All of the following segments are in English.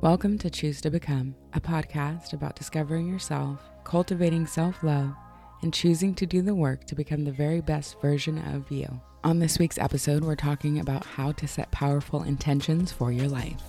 Welcome to Choose to Become, a podcast about discovering yourself, cultivating self love, and choosing to do the work to become the very best version of you. On this week's episode, we're talking about how to set powerful intentions for your life.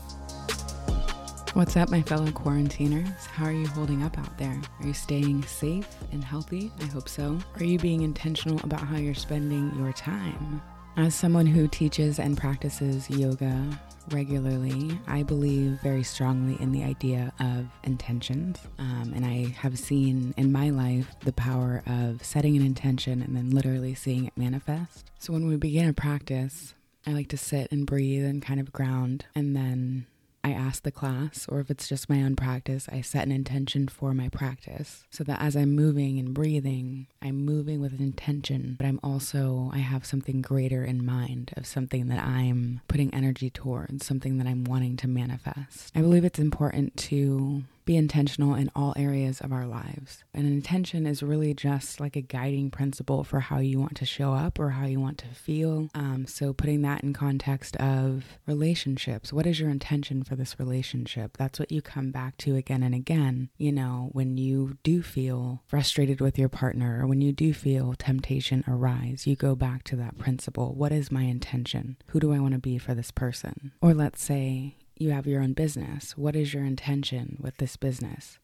What's up, my fellow quarantiners? How are you holding up out there? Are you staying safe and healthy? I hope so. Are you being intentional about how you're spending your time? As someone who teaches and practices yoga regularly, I believe very strongly in the idea of intentions. Um, and I have seen in my life the power of setting an intention and then literally seeing it manifest. So when we begin a practice, I like to sit and breathe and kind of ground and then I ask the class, or if it's just my own practice, I set an intention for my practice so that as I'm moving and breathing, I'm moving with an intention, but I'm also, I have something greater in mind of something that I'm putting energy towards, something that I'm wanting to manifest. I believe it's important to be intentional in all areas of our lives. And intention is really just like a guiding principle for how you want to show up or how you want to feel. Um, so, putting that in context of relationships, what is your intention for this relationship? That's what you come back to again and again. You know, when you do feel frustrated with your partner or when you do feel temptation arise, you go back to that principle. What is my intention? Who do I want to be for this person? Or let's say, you have your own business. What is your intention with this business?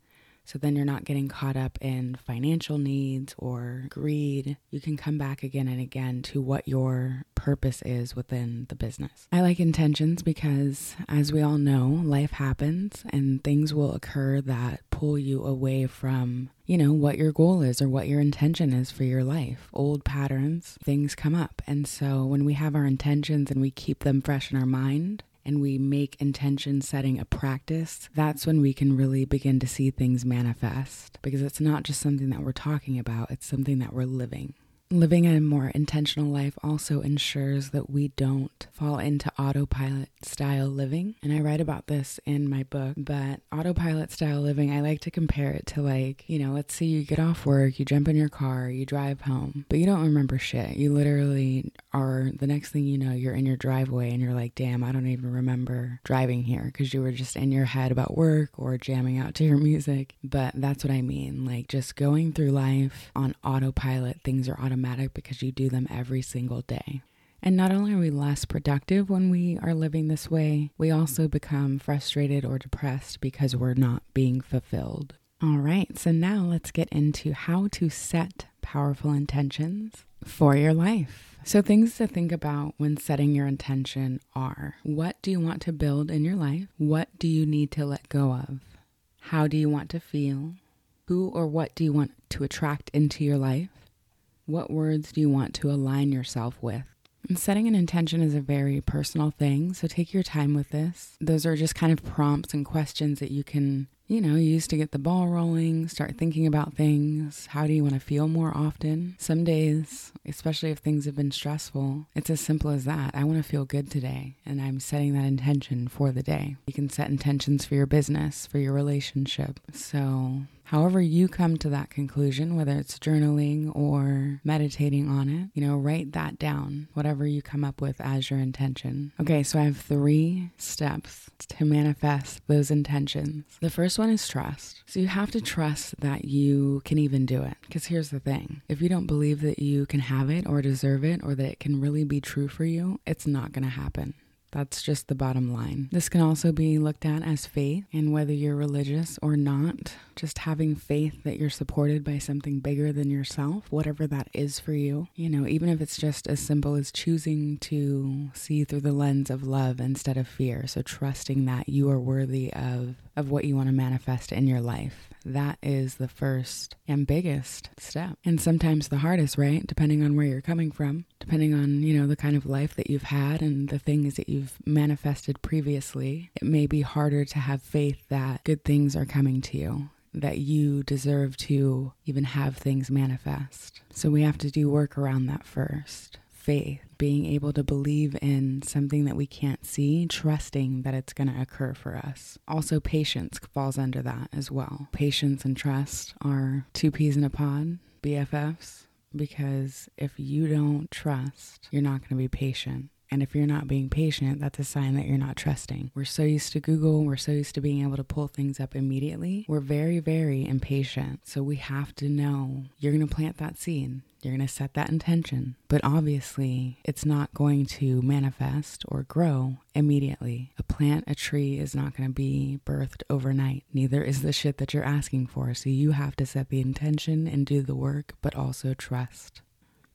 So then you're not getting caught up in financial needs or greed. You can come back again and again to what your purpose is within the business. I like intentions because, as we all know, life happens and things will occur that pull you away from, you know, what your goal is or what your intention is for your life. Old patterns, things come up. And so when we have our intentions and we keep them fresh in our mind, and we make intention setting a practice, that's when we can really begin to see things manifest because it's not just something that we're talking about, it's something that we're living. Living a more intentional life also ensures that we don't fall into autopilot style living. And I write about this in my book, but autopilot style living, I like to compare it to like, you know, let's say you get off work, you jump in your car, you drive home, but you don't remember shit. You literally are, the next thing you know, you're in your driveway and you're like, damn, I don't even remember driving here because you were just in your head about work or jamming out to your music. But that's what I mean. Like just going through life on autopilot, things are automatic automatic because you do them every single day. And not only are we less productive when we are living this way, we also become frustrated or depressed because we're not being fulfilled. All right, so now let's get into how to set powerful intentions for your life. So, things to think about when setting your intention are what do you want to build in your life? What do you need to let go of? How do you want to feel? Who or what do you want to attract into your life? What words do you want to align yourself with? And setting an intention is a very personal thing, so take your time with this. Those are just kind of prompts and questions that you can, you know, use to get the ball rolling, start thinking about things. How do you want to feel more often? Some days, especially if things have been stressful, it's as simple as that. I want to feel good today, and I'm setting that intention for the day. You can set intentions for your business, for your relationship. So However, you come to that conclusion, whether it's journaling or meditating on it, you know, write that down, whatever you come up with as your intention. Okay, so I have three steps to manifest those intentions. The first one is trust. So you have to trust that you can even do it. Because here's the thing if you don't believe that you can have it or deserve it or that it can really be true for you, it's not going to happen. That's just the bottom line. This can also be looked at as faith, and whether you're religious or not, just having faith that you're supported by something bigger than yourself, whatever that is for you. You know, even if it's just as simple as choosing to see through the lens of love instead of fear. So trusting that you are worthy of of what you want to manifest in your life. That is the first and biggest step. And sometimes the hardest, right? Depending on where you're coming from, depending on, you know, the kind of life that you've had and the things that you've manifested previously. It may be harder to have faith that good things are coming to you that you deserve to even have things manifest. So we have to do work around that first faith, being able to believe in something that we can't see, trusting that it's going to occur for us. Also, patience falls under that as well. Patience and trust are two peas in a pod, BFFs, because if you don't trust, you're not going to be patient. And if you're not being patient, that's a sign that you're not trusting. We're so used to Google, we're so used to being able to pull things up immediately. We're very, very impatient. So we have to know you're going to plant that seed. You're going to set that intention. But obviously, it's not going to manifest or grow immediately. A plant, a tree is not going to be birthed overnight. Neither is the shit that you're asking for. So you have to set the intention and do the work, but also trust.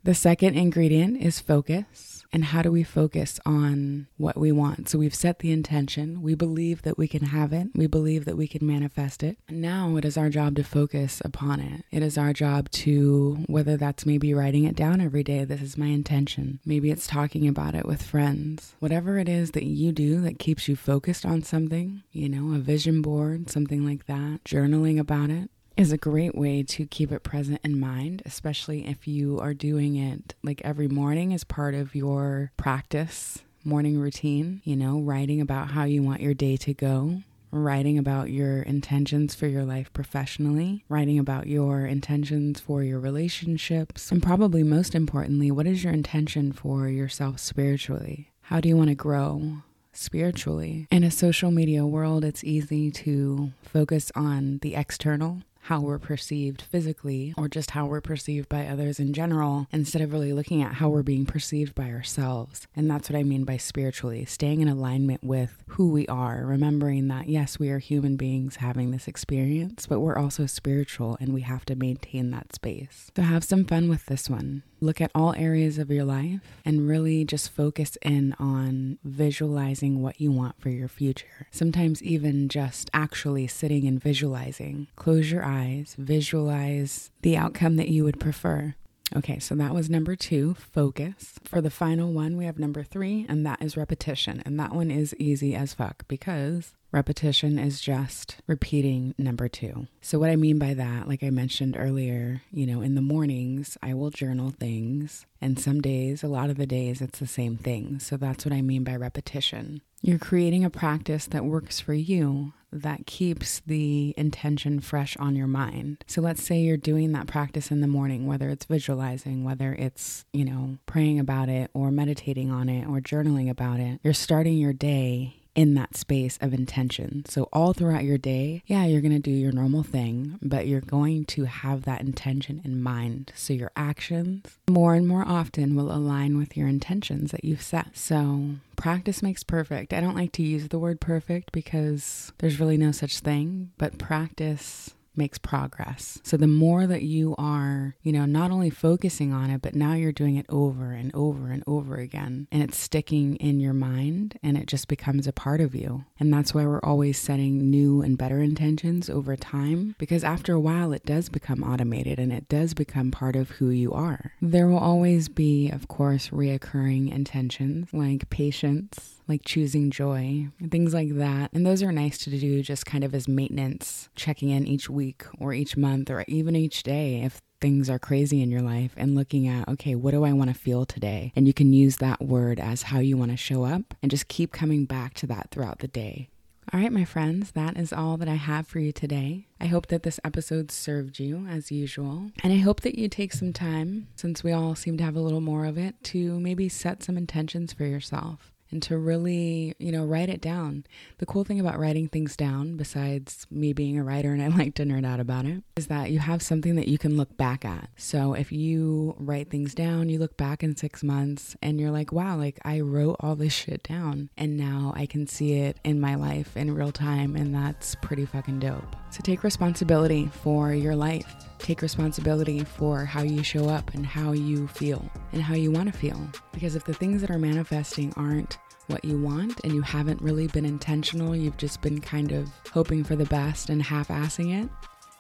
The second ingredient is focus. And how do we focus on what we want? So we've set the intention. We believe that we can have it. We believe that we can manifest it. Now it is our job to focus upon it. It is our job to, whether that's maybe writing it down every day, this is my intention. Maybe it's talking about it with friends. Whatever it is that you do that keeps you focused on something, you know, a vision board, something like that, journaling about it is a great way to keep it present in mind, especially if you are doing it like every morning as part of your practice morning routine, you know, writing about how you want your day to go, writing about your intentions for your life professionally, writing about your intentions for your relationships, and probably most importantly, what is your intention for yourself spiritually? How do you want to grow? Spiritually. In a social media world, it's easy to focus on the external how we're perceived physically or just how we're perceived by others in general instead of really looking at how we're being perceived by ourselves. And that's what I mean by spiritually, staying in alignment with who we are, remembering that yes, we are human beings having this experience, but we're also spiritual and we have to maintain that space. So have some fun with this one. Look at all areas of your life and really just focus in on visualizing what you want for your future. Sometimes, even just actually sitting and visualizing. Close your eyes, visualize the outcome that you would prefer. Okay, so that was number two, focus. For the final one, we have number three, and that is repetition. And that one is easy as fuck because Repetition is just repeating number two. So, what I mean by that, like I mentioned earlier, you know, in the mornings, I will journal things. And some days, a lot of the days, it's the same thing. So, that's what I mean by repetition. You're creating a practice that works for you that keeps the intention fresh on your mind. So let's say you're doing that practice in the morning, whether it's visualizing, whether it's, you know, praying about it or meditating on it or journaling about it. You're starting your day in that space of intention. So, all throughout your day, yeah, you're going to do your normal thing, but you're going to have that intention in mind. So, your actions more and more often will align with your intentions that you've set. So, practice makes perfect. I don't like to use the word perfect because there's really no such thing, but practice makes progress. So the more that you are, you know, not only focusing on it, but now you're doing it over and over and over again, and it's sticking in your mind and it just becomes a part of you. And that's why we're always setting new and better intentions over time, because after a while, it does become automated and it does become part of who you are. There will always be, of course, reoccurring intentions like patience like choosing joy, things like that. And those are nice to do just kind of as maintenance, checking in each week or each month or even each day if things are crazy in your life and looking at, okay, what do I want to feel today? And you can use that word as how you want to show up and just keep coming back to that throughout the day. All right, my friends, that is all that I have for you today. I hope that this episode served you as usual. And I hope that you take some time, since we all seem to have a little more of it, to maybe set some intentions for yourself and to really, you know, write it down. The cool thing about writing things down, besides me being a writer and I like to nerd out about it, is that you have something that you can look back at. So if you write things down, you look back in six months and you're like, wow, like I wrote all this shit down and now I can see it in my life in real time. And that's pretty fucking dope. So take responsibility for your life. Take responsibility for how you show up and how you feel and how you want to feel. Because if the things that are manifesting aren't what you want and you haven't really been intentional, you've just been kind of hoping for the best and half assing it,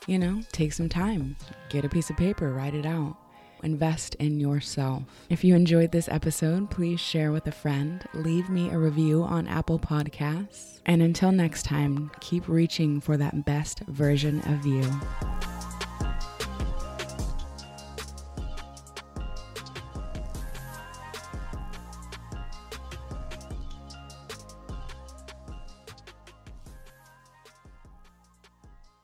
you know, take some time. Get a piece of paper, write it out. Invest in yourself. If you enjoyed this episode, please share with a friend. Leave me a review on Apple Podcasts. And until next time, keep reaching for that best version of you.